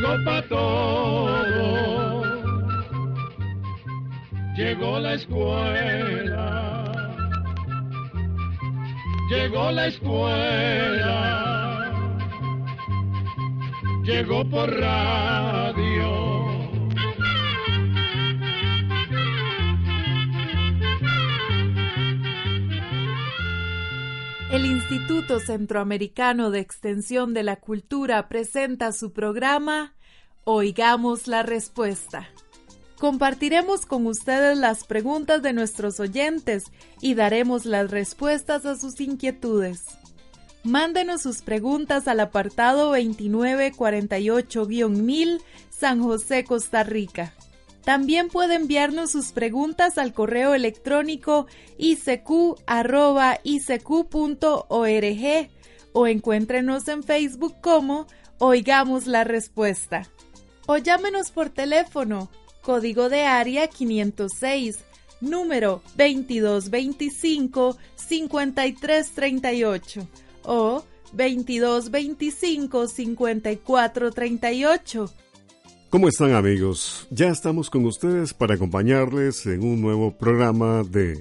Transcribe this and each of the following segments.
llegó para todo. Llegó la escuela. Llegó la escuela. Llegó por radio. Instituto Centroamericano de Extensión de la Cultura presenta su programa Oigamos la Respuesta. Compartiremos con ustedes las preguntas de nuestros oyentes y daremos las respuestas a sus inquietudes. Mándenos sus preguntas al apartado 2948-1000 San José, Costa Rica. También puede enviarnos sus preguntas al correo electrónico icq.org o encuéntrenos en Facebook como Oigamos la Respuesta. O llámenos por teléfono, código de área 506, número 2225-5338 o 2225-5438 ¿Cómo están amigos? Ya estamos con ustedes para acompañarles en un nuevo programa de...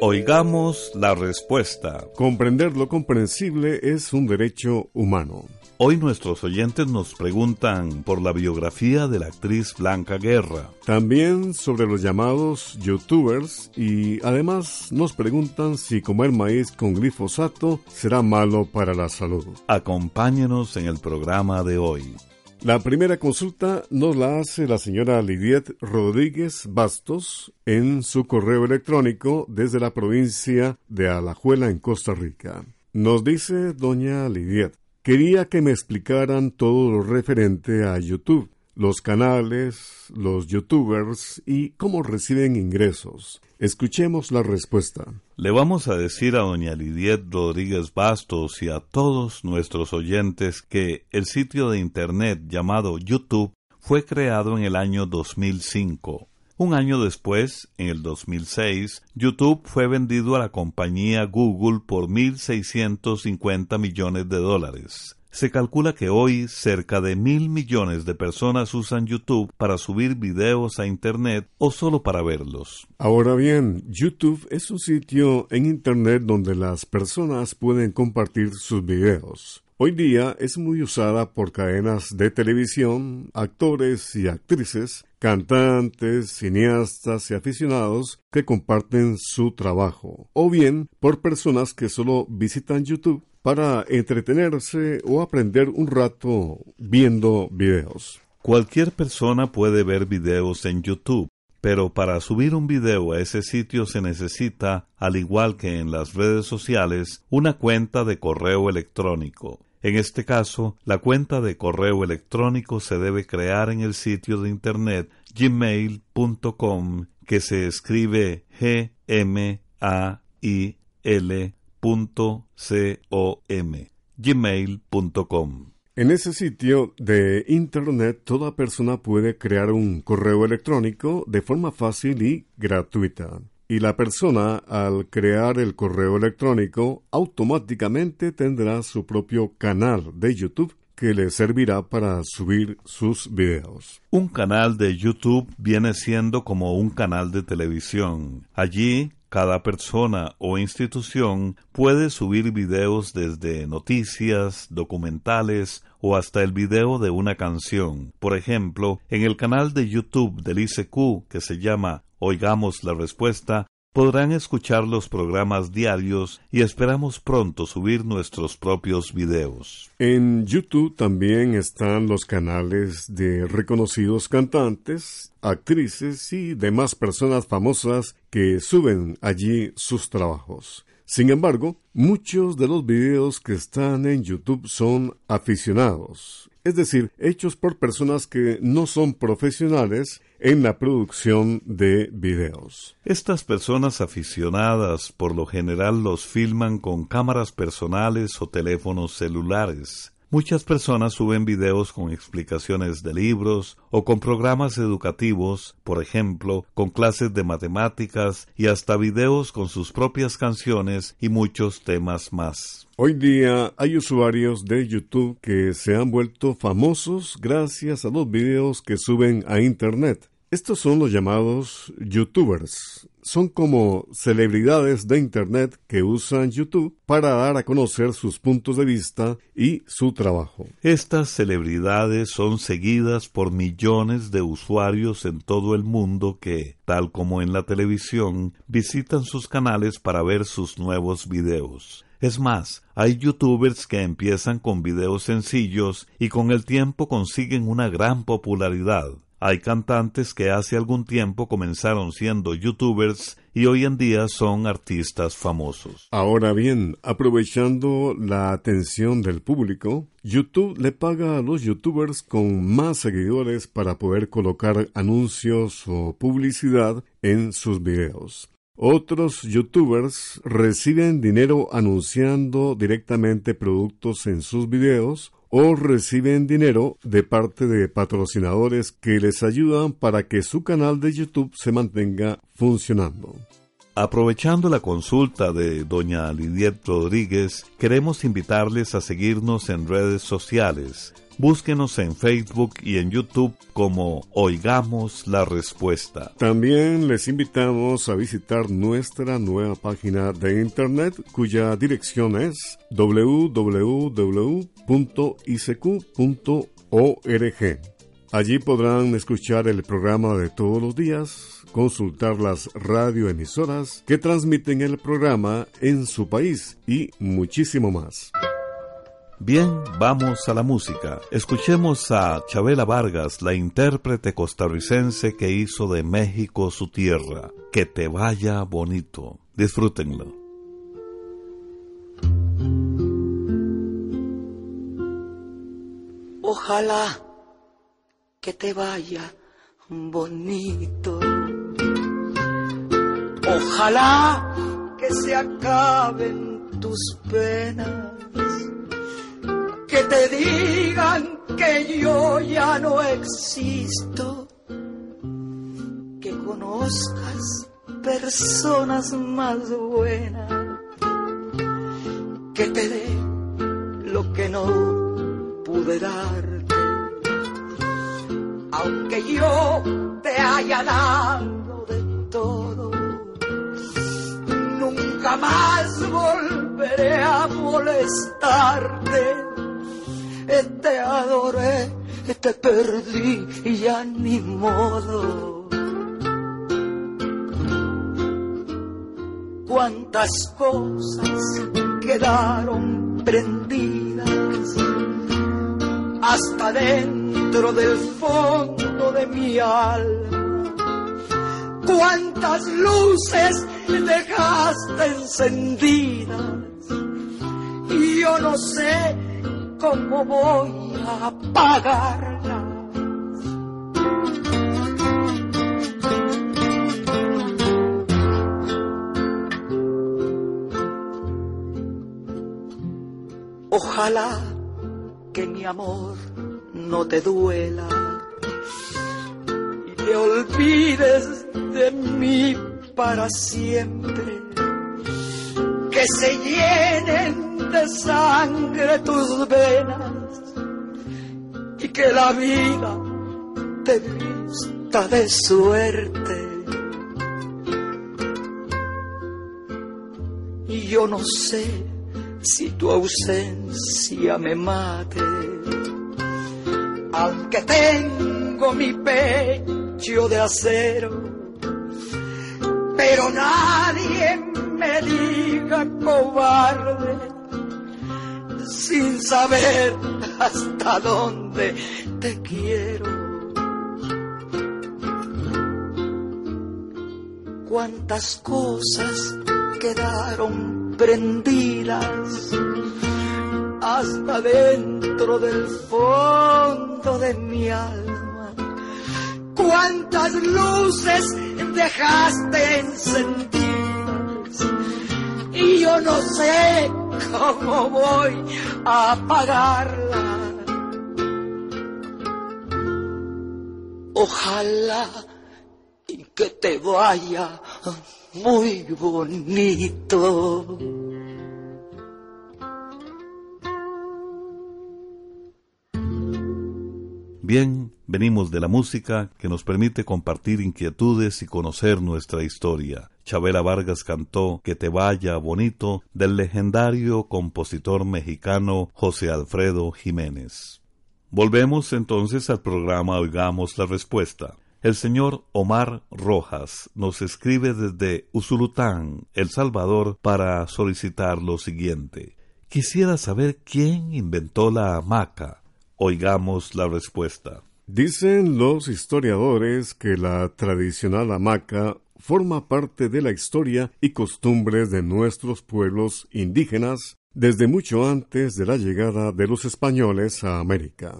Oigamos la respuesta. Comprender lo comprensible es un derecho humano. Hoy nuestros oyentes nos preguntan por la biografía de la actriz Blanca Guerra. También sobre los llamados youtubers y además nos preguntan si comer maíz con glifosato será malo para la salud. Acompáñenos en el programa de hoy. La primera consulta nos la hace la señora Lidiet Rodríguez Bastos en su correo electrónico desde la provincia de Alajuela en Costa Rica. Nos dice doña Lidiet, Quería que me explicaran todo lo referente a YouTube, los canales, los youtubers y cómo reciben ingresos. Escuchemos la respuesta. Le vamos a decir a doña Lidiet Rodríguez Bastos y a todos nuestros oyentes que el sitio de internet llamado YouTube fue creado en el año 2005. Un año después, en el 2006, YouTube fue vendido a la compañía Google por 1.650 millones de dólares. Se calcula que hoy cerca de mil millones de personas usan YouTube para subir videos a Internet o solo para verlos. Ahora bien, YouTube es un sitio en Internet donde las personas pueden compartir sus videos. Hoy día es muy usada por cadenas de televisión, actores y actrices, cantantes, cineastas y aficionados que comparten su trabajo, o bien por personas que solo visitan YouTube para entretenerse o aprender un rato viendo videos. Cualquier persona puede ver videos en YouTube, pero para subir un video a ese sitio se necesita, al igual que en las redes sociales, una cuenta de correo electrónico. En este caso, la cuenta de correo electrónico se debe crear en el sitio de internet gmail.com que se escribe g m a i l.com gmail.com en ese sitio de Internet toda persona puede crear un correo electrónico de forma fácil y gratuita y la persona al crear el correo electrónico automáticamente tendrá su propio canal de YouTube que le servirá para subir sus videos. Un canal de YouTube viene siendo como un canal de televisión. Allí cada persona o institución puede subir videos desde noticias, documentales o hasta el video de una canción. Por ejemplo, en el canal de YouTube del ICQ que se llama Oigamos la Respuesta, podrán escuchar los programas diarios y esperamos pronto subir nuestros propios videos. En YouTube también están los canales de reconocidos cantantes, actrices y demás personas famosas que suben allí sus trabajos. Sin embargo, muchos de los videos que están en YouTube son aficionados, es decir, hechos por personas que no son profesionales en la producción de videos. Estas personas aficionadas por lo general los filman con cámaras personales o teléfonos celulares. Muchas personas suben videos con explicaciones de libros o con programas educativos, por ejemplo, con clases de matemáticas y hasta videos con sus propias canciones y muchos temas más. Hoy día hay usuarios de YouTube que se han vuelto famosos gracias a los videos que suben a Internet. Estos son los llamados youtubers. Son como celebridades de Internet que usan YouTube para dar a conocer sus puntos de vista y su trabajo. Estas celebridades son seguidas por millones de usuarios en todo el mundo que, tal como en la televisión, visitan sus canales para ver sus nuevos videos. Es más, hay youtubers que empiezan con videos sencillos y con el tiempo consiguen una gran popularidad. Hay cantantes que hace algún tiempo comenzaron siendo youtubers y hoy en día son artistas famosos. Ahora bien, aprovechando la atención del público, YouTube le paga a los youtubers con más seguidores para poder colocar anuncios o publicidad en sus videos. Otros youtubers reciben dinero anunciando directamente productos en sus videos o reciben dinero de parte de patrocinadores que les ayudan para que su canal de YouTube se mantenga funcionando. Aprovechando la consulta de doña Lidiet Rodríguez, queremos invitarles a seguirnos en redes sociales. Búsquenos en Facebook y en YouTube como Oigamos la Respuesta. También les invitamos a visitar nuestra nueva página de internet cuya dirección es www.icq.org. Allí podrán escuchar el programa de todos los días, consultar las radioemisoras que transmiten el programa en su país y muchísimo más. Bien, vamos a la música. Escuchemos a Chabela Vargas, la intérprete costarricense que hizo de México su tierra. Que te vaya bonito. Disfrútenlo. Ojalá que te vaya bonito. Ojalá que se acaben tus penas que te digan que yo ya no existo, que conozcas personas más buenas, que te dé lo que no pude darte, aunque yo te haya dado de todo. Nunca más volveré a molestarte te adoré, te perdí y ya ni modo. Cuántas cosas quedaron prendidas hasta dentro del fondo de mi alma. Cuántas luces dejaste encendidas y yo no sé cómo voy a pagarla. Ojalá que mi amor no te duela y te olvides de mí para siempre. Que se llenen de sangre tus venas y que la vida te vista de suerte. Y yo no sé si tu ausencia me mate, aunque tengo mi pecho de acero, pero nadie me diga cobarde sin saber hasta dónde te quiero. Cuántas cosas quedaron prendidas hasta dentro del fondo de mi alma. Cuántas luces dejaste encendidas y yo no sé cómo voy a apagarla. Ojalá que te vaya muy bonito. Bien, venimos de la música que nos permite compartir inquietudes y conocer nuestra historia. Chabela Vargas cantó Que te vaya bonito del legendario compositor mexicano José Alfredo Jiménez. Volvemos entonces al programa Oigamos la Respuesta. El señor Omar Rojas nos escribe desde Usulután, El Salvador, para solicitar lo siguiente. Quisiera saber quién inventó la hamaca Oigamos la respuesta. Dicen los historiadores que la tradicional hamaca forma parte de la historia y costumbres de nuestros pueblos indígenas desde mucho antes de la llegada de los españoles a América.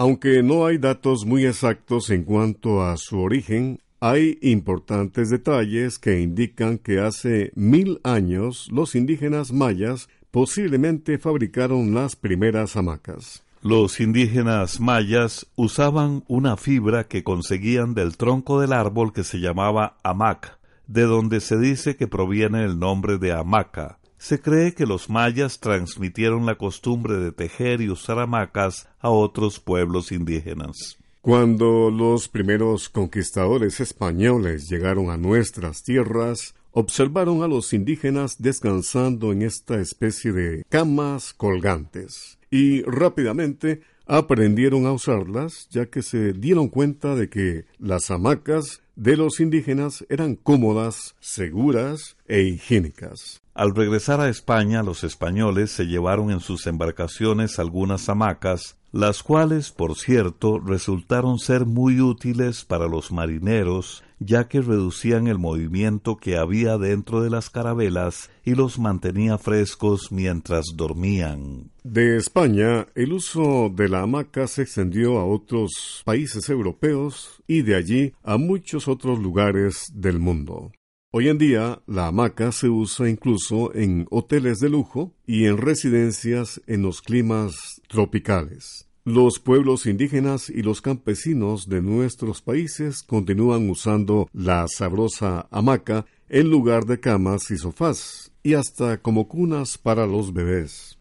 Aunque no hay datos muy exactos en cuanto a su origen, hay importantes detalles que indican que hace mil años los indígenas mayas posiblemente fabricaron las primeras hamacas. Los indígenas mayas usaban una fibra que conseguían del tronco del árbol que se llamaba hamac, de donde se dice que proviene el nombre de hamaca. Se cree que los mayas transmitieron la costumbre de tejer y usar hamacas a otros pueblos indígenas. Cuando los primeros conquistadores españoles llegaron a nuestras tierras, observaron a los indígenas descansando en esta especie de camas colgantes y rápidamente aprendieron a usarlas ya que se dieron cuenta de que las hamacas de los indígenas eran cómodas, seguras e higiénicas. Al regresar a España, los españoles se llevaron en sus embarcaciones algunas hamacas las cuales, por cierto, resultaron ser muy útiles para los marineros, ya que reducían el movimiento que había dentro de las carabelas y los mantenía frescos mientras dormían. De España, el uso de la hamaca se extendió a otros países europeos y de allí a muchos otros lugares del mundo. Hoy en día, la hamaca se usa incluso en hoteles de lujo y en residencias en los climas tropicales. Los pueblos indígenas y los campesinos de nuestros países continúan usando la sabrosa hamaca en lugar de camas y sofás, y hasta como cunas para los bebés.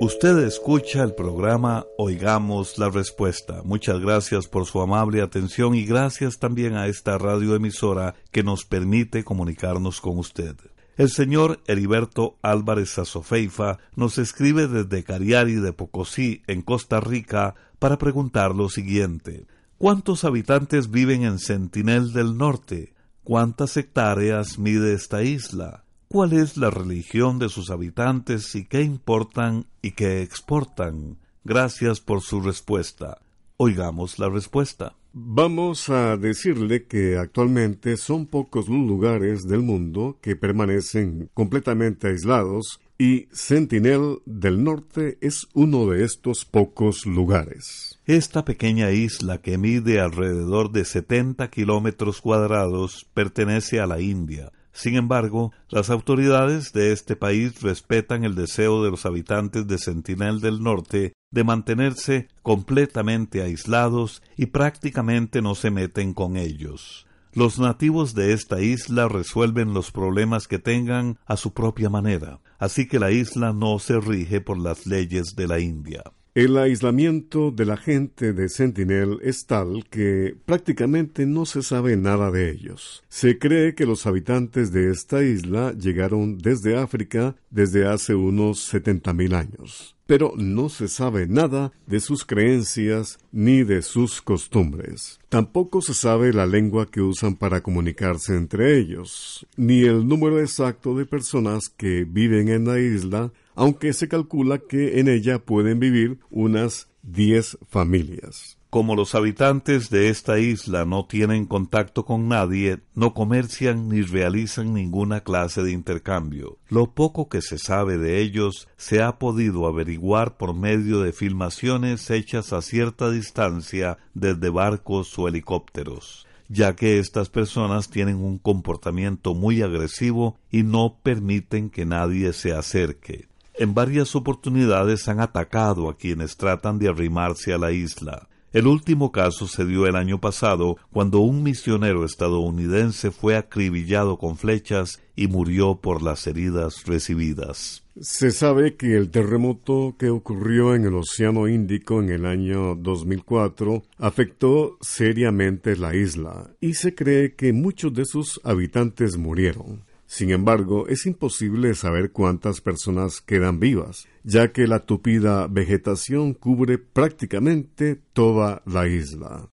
Usted escucha el programa Oigamos la Respuesta. Muchas gracias por su amable atención y gracias también a esta radioemisora que nos permite comunicarnos con usted. El señor Heriberto Álvarez Azofeifa nos escribe desde Cariari de Pocosí, en Costa Rica, para preguntar lo siguiente. ¿Cuántos habitantes viven en Sentinel del Norte? ¿Cuántas hectáreas mide esta isla? Cuál es la religión de sus habitantes y qué importan y qué exportan. Gracias por su respuesta. Oigamos la respuesta. Vamos a decirle que actualmente son pocos los lugares del mundo que permanecen completamente aislados y Sentinel del Norte es uno de estos pocos lugares. Esta pequeña isla que mide alrededor de 70 kilómetros cuadrados pertenece a la India. Sin embargo, las autoridades de este país respetan el deseo de los habitantes de Sentinel del Norte de mantenerse completamente aislados y prácticamente no se meten con ellos. Los nativos de esta isla resuelven los problemas que tengan a su propia manera, así que la isla no se rige por las leyes de la India. El aislamiento de la gente de Sentinel es tal que prácticamente no se sabe nada de ellos. Se cree que los habitantes de esta isla llegaron desde África desde hace unos setenta mil años, pero no se sabe nada de sus creencias ni de sus costumbres. Tampoco se sabe la lengua que usan para comunicarse entre ellos, ni el número exacto de personas que viven en la isla aunque se calcula que en ella pueden vivir unas 10 familias. Como los habitantes de esta isla no tienen contacto con nadie, no comercian ni realizan ninguna clase de intercambio. Lo poco que se sabe de ellos se ha podido averiguar por medio de filmaciones hechas a cierta distancia desde barcos o helicópteros ya que estas personas tienen un comportamiento muy agresivo y no permiten que nadie se acerque. En varias oportunidades han atacado a quienes tratan de arrimarse a la isla. El último caso se dio el año pasado cuando un misionero estadounidense fue acribillado con flechas y murió por las heridas recibidas. Se sabe que el terremoto que ocurrió en el Océano Índico en el año 2004 afectó seriamente la isla y se cree que muchos de sus habitantes murieron. Sin embargo, es imposible saber cuántas personas quedan vivas, ya que la tupida vegetación cubre prácticamente toda la isla.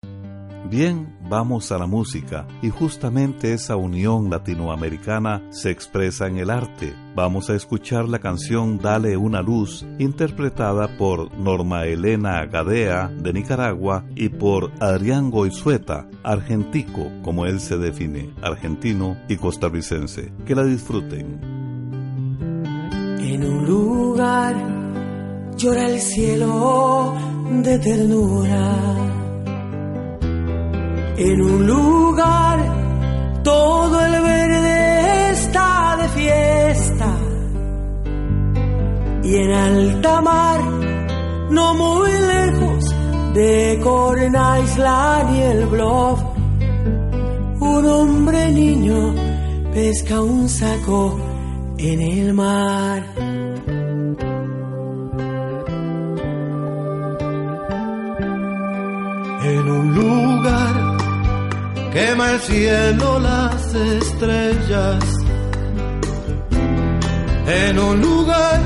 Bien, vamos a la música y justamente esa unión latinoamericana se expresa en el arte. Vamos a escuchar la canción Dale una luz, interpretada por Norma Elena Gadea de Nicaragua y por Adrián Goizueta, argentico, como él se define, argentino y costarricense. Que la disfruten. En un lugar llora el cielo de ternura en un lugar todo el verde está de fiesta y en alta mar, no muy lejos de Corna Island y el Bluff, un hombre niño pesca un saco en el mar. Quema el cielo las estrellas en un lugar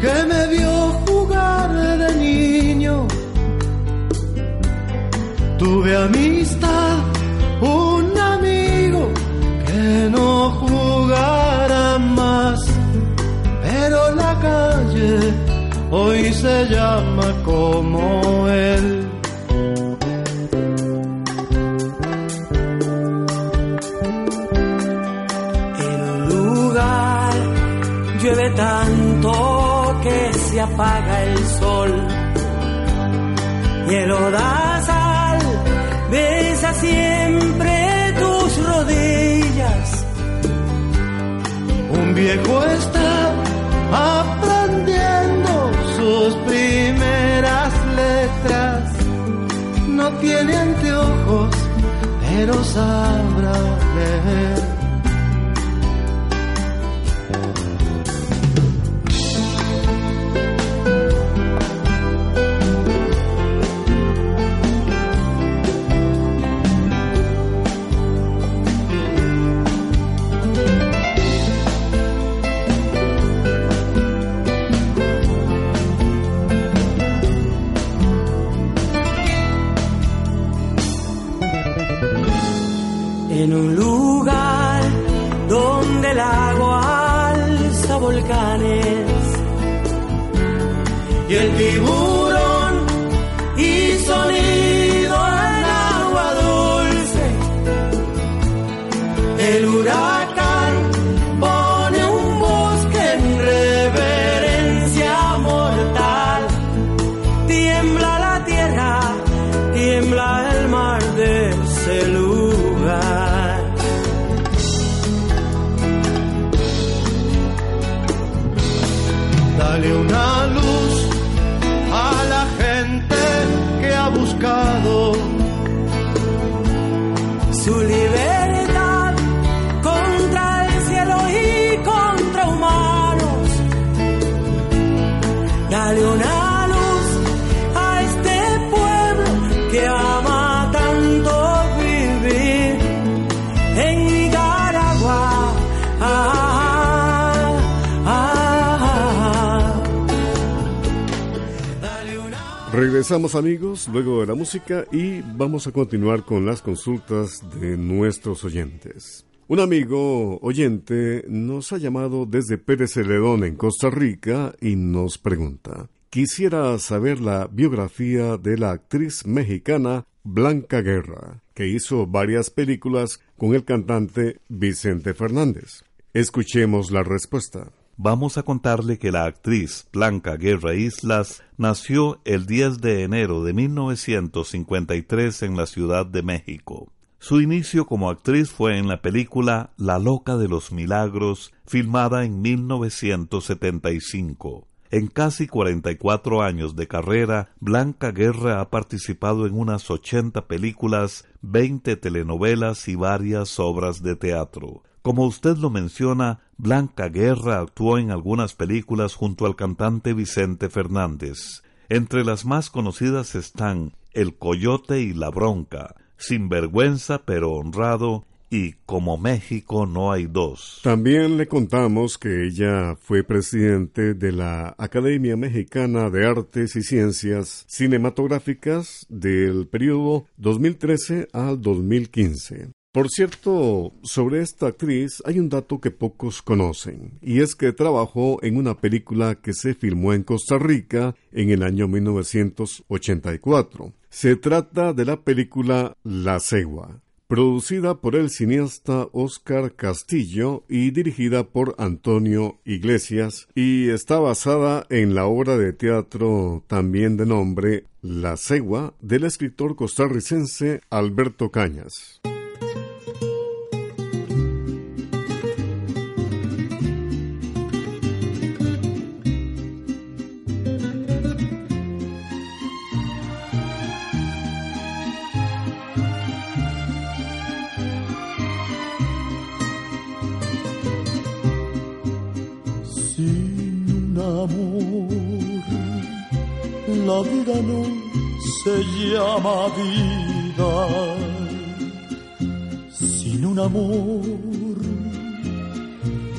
que me vio jugar de niño. Tuve amistad, un amigo que no jugara más, pero la calle hoy se llama como él. Tanto que se apaga el sol. Y el odazal besa siempre tus rodillas. Un viejo está aprendiendo sus primeras letras. No tiene anteojos, pero sabrá leer. 留那路。Regresamos amigos, luego de la música y vamos a continuar con las consultas de nuestros oyentes. Un amigo oyente nos ha llamado desde Pérez Celedón en Costa Rica y nos pregunta, quisiera saber la biografía de la actriz mexicana Blanca Guerra, que hizo varias películas con el cantante Vicente Fernández. Escuchemos la respuesta vamos a contarle que la actriz Blanca Guerra Islas nació el 10 de enero de 1953 en la Ciudad de México. Su inicio como actriz fue en la película La Loca de los Milagros, filmada en 1975. En casi 44 años de carrera, Blanca Guerra ha participado en unas 80 películas, 20 telenovelas y varias obras de teatro. Como usted lo menciona, Blanca Guerra actuó en algunas películas junto al cantante Vicente Fernández. Entre las más conocidas están El Coyote y la Bronca, Sin Vergüenza pero honrado y Como México no hay dos. También le contamos que ella fue presidente de la Academia Mexicana de Artes y Ciencias Cinematográficas del periodo 2013 al 2015. Por cierto, sobre esta actriz hay un dato que pocos conocen, y es que trabajó en una película que se filmó en Costa Rica en el año 1984. Se trata de la película La Cegua, producida por el cineasta Oscar Castillo y dirigida por Antonio Iglesias, y está basada en la obra de teatro también de nombre La Cegua del escritor costarricense Alberto Cañas. La vida no se llama vida sin un amor.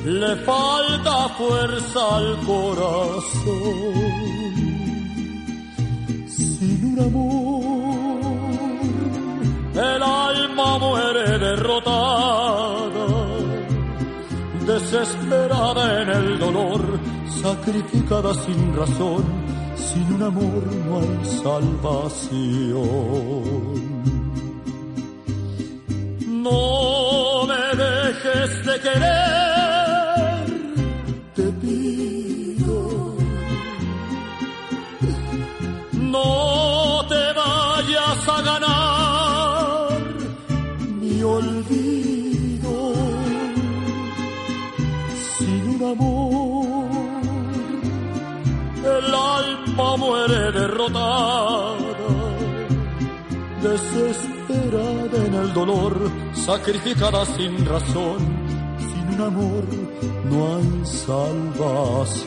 Le falta fuerza al corazón sin un amor. El alma muere derrotada, desesperada en el dolor, sacrificada sin razón sin un amor no hay salvación. No me dejes de querer, te pido. No te vayas a ganar mi olvido sin un amor. Desesperada en el dolor, sacrificada sin razón, sin un amor no hay salvación.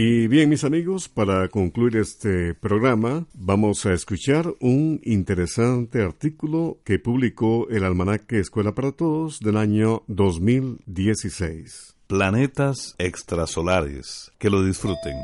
Y bien, mis amigos, para concluir este programa, vamos a escuchar un interesante artículo que publicó el Almanaque Escuela para Todos del año 2016 planetas extrasolares. Que lo disfruten.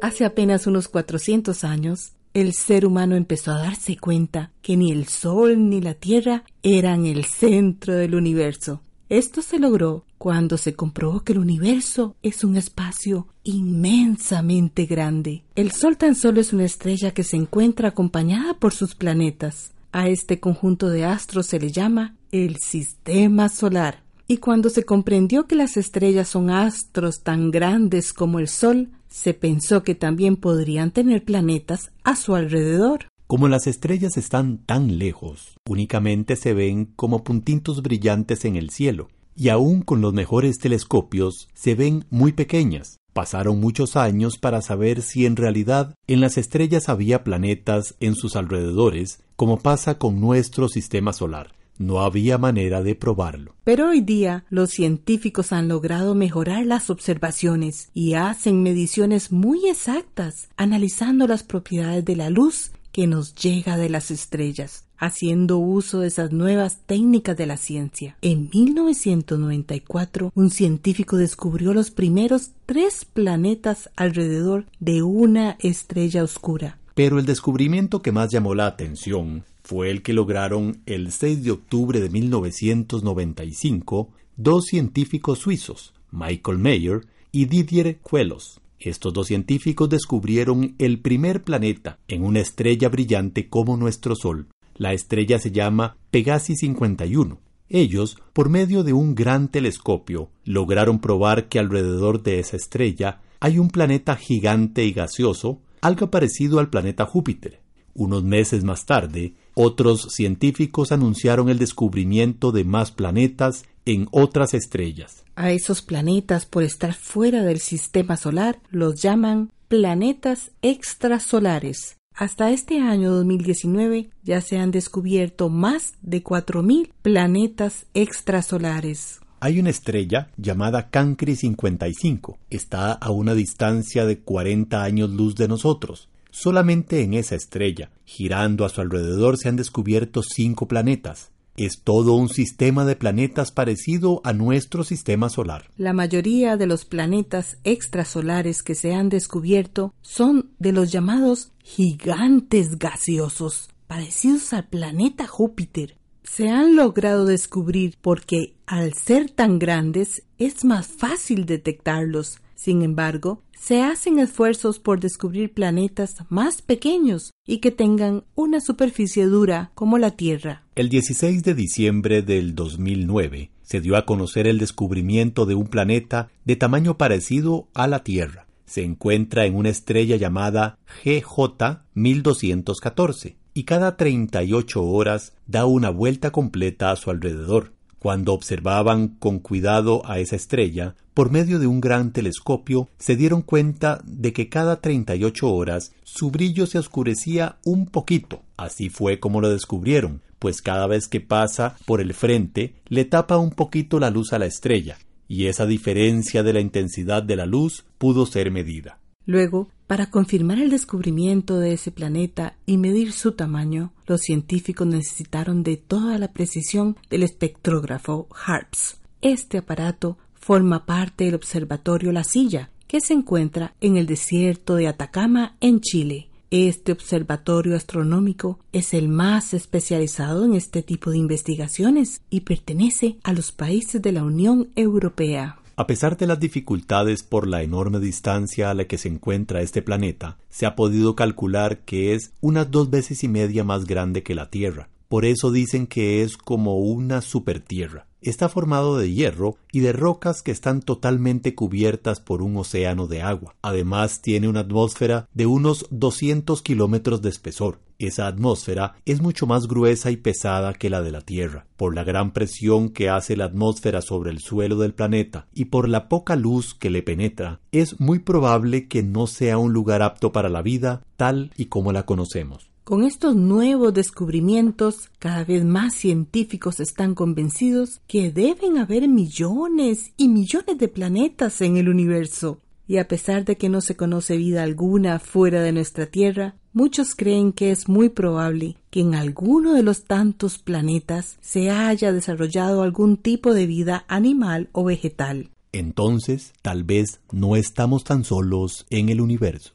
Hace apenas unos 400 años, el ser humano empezó a darse cuenta que ni el Sol ni la Tierra eran el centro del universo. Esto se logró cuando se comprobó que el universo es un espacio inmensamente grande. El Sol tan solo es una estrella que se encuentra acompañada por sus planetas. A este conjunto de astros se le llama el sistema solar. Y cuando se comprendió que las estrellas son astros tan grandes como el Sol, se pensó que también podrían tener planetas a su alrededor. Como las estrellas están tan lejos, únicamente se ven como puntitos brillantes en el cielo, y aún con los mejores telescopios se ven muy pequeñas. Pasaron muchos años para saber si en realidad en las estrellas había planetas en sus alrededores, como pasa con nuestro sistema solar. No había manera de probarlo. Pero hoy día los científicos han logrado mejorar las observaciones y hacen mediciones muy exactas, analizando las propiedades de la luz que nos llega de las estrellas, haciendo uso de esas nuevas técnicas de la ciencia. En 1994, un científico descubrió los primeros tres planetas alrededor de una estrella oscura. Pero el descubrimiento que más llamó la atención fue el que lograron el 6 de octubre de 1995 dos científicos suizos, Michael Mayer y Didier Queloz. Estos dos científicos descubrieron el primer planeta en una estrella brillante como nuestro Sol. La estrella se llama Pegasi 51. Ellos, por medio de un gran telescopio, lograron probar que alrededor de esa estrella hay un planeta gigante y gaseoso, algo parecido al planeta Júpiter. Unos meses más tarde, otros científicos anunciaron el descubrimiento de más planetas en otras estrellas. A esos planetas, por estar fuera del sistema solar, los llaman planetas extrasolares. Hasta este año 2019 ya se han descubierto más de 4.000 planetas extrasolares. Hay una estrella llamada Cancri 55. Está a una distancia de 40 años luz de nosotros. Solamente en esa estrella, girando a su alrededor, se han descubierto cinco planetas es todo un sistema de planetas parecido a nuestro sistema solar. La mayoría de los planetas extrasolares que se han descubierto son de los llamados gigantes gaseosos, parecidos al planeta Júpiter. Se han logrado descubrir porque, al ser tan grandes, es más fácil detectarlos. Sin embargo, se hacen esfuerzos por descubrir planetas más pequeños y que tengan una superficie dura como la Tierra. El 16 de diciembre del 2009 se dio a conocer el descubrimiento de un planeta de tamaño parecido a la Tierra. Se encuentra en una estrella llamada GJ 1214 y cada 38 horas da una vuelta completa a su alrededor. Cuando observaban con cuidado a esa estrella, por medio de un gran telescopio, se dieron cuenta de que cada 38 horas su brillo se oscurecía un poquito. Así fue como lo descubrieron, pues cada vez que pasa por el frente le tapa un poquito la luz a la estrella, y esa diferencia de la intensidad de la luz pudo ser medida. Luego, para confirmar el descubrimiento de ese planeta y medir su tamaño, los científicos necesitaron de toda la precisión del espectrógrafo HARPS. Este aparato forma parte del Observatorio La Silla, que se encuentra en el desierto de Atacama, en Chile. Este observatorio astronómico es el más especializado en este tipo de investigaciones y pertenece a los países de la Unión Europea. A pesar de las dificultades por la enorme distancia a la que se encuentra este planeta, se ha podido calcular que es unas dos veces y media más grande que la Tierra. Por eso dicen que es como una supertierra. Está formado de hierro y de rocas que están totalmente cubiertas por un océano de agua. Además tiene una atmósfera de unos 200 kilómetros de espesor. Esa atmósfera es mucho más gruesa y pesada que la de la Tierra, por la gran presión que hace la atmósfera sobre el suelo del planeta y por la poca luz que le penetra, es muy probable que no sea un lugar apto para la vida tal y como la conocemos. Con estos nuevos descubrimientos, cada vez más científicos están convencidos que deben haber millones y millones de planetas en el universo. Y a pesar de que no se conoce vida alguna fuera de nuestra Tierra, muchos creen que es muy probable que en alguno de los tantos planetas se haya desarrollado algún tipo de vida animal o vegetal. Entonces, tal vez no estamos tan solos en el universo.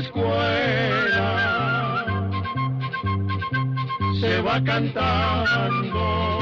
Escuela, se va cantando